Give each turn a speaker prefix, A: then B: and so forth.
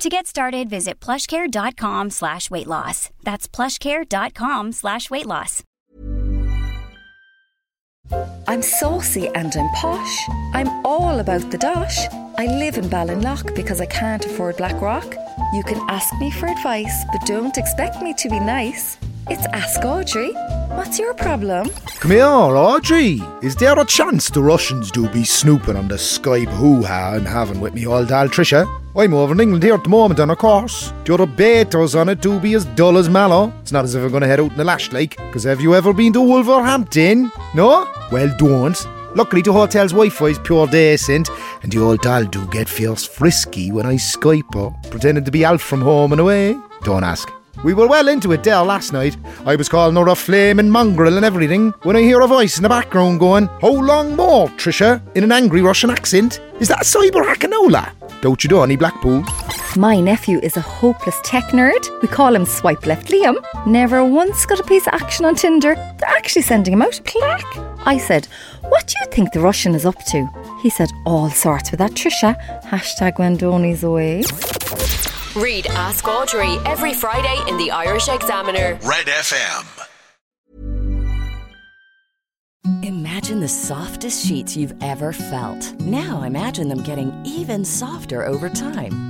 A: To get started, visit plushcare.com slash weight loss. That's plushcare.com slash weight loss.
B: I'm saucy and I'm posh. I'm all about the dosh. I live in Ballinlough because I can't afford Blackrock. You can ask me for advice, but don't expect me to be nice. It's Ask Audrey. What's your problem?
C: Come here, Audrey. Is there a chance the Russians do be snooping on the Skype hoo-ha I'm having with me old dal Trisha? I'm over in England here at the moment on a course. The other beaters on it do be as dull as mallow. It's not as if I'm going to head out in the lash like, because have you ever been to Wolverhampton? No? Well, don't. Luckily, the hotel's Wi-Fi is pure decent, and the old doll do get fierce frisky when I Skype her, pretending to be Alf from home and away. Don't ask. We were well into it there last night. I was calling her a flaming mongrel and everything when I hear a voice in the background going, How long more, Trisha? in an angry Russian accent. Is that a Cyber Hackanola? Don't you do any Blackpool?
B: My nephew is a hopeless tech nerd. We call him Swipe Left Liam. Never once got a piece of action on Tinder. They're actually sending him out a plaque. I said, What do you think the Russian is up to? He said, All sorts with that Trisha. Hashtag when Donny's away.
D: Read Ask Audrey every Friday in the Irish Examiner.
E: Red FM.
F: Imagine the softest sheets you've ever felt. Now imagine them getting even softer over time.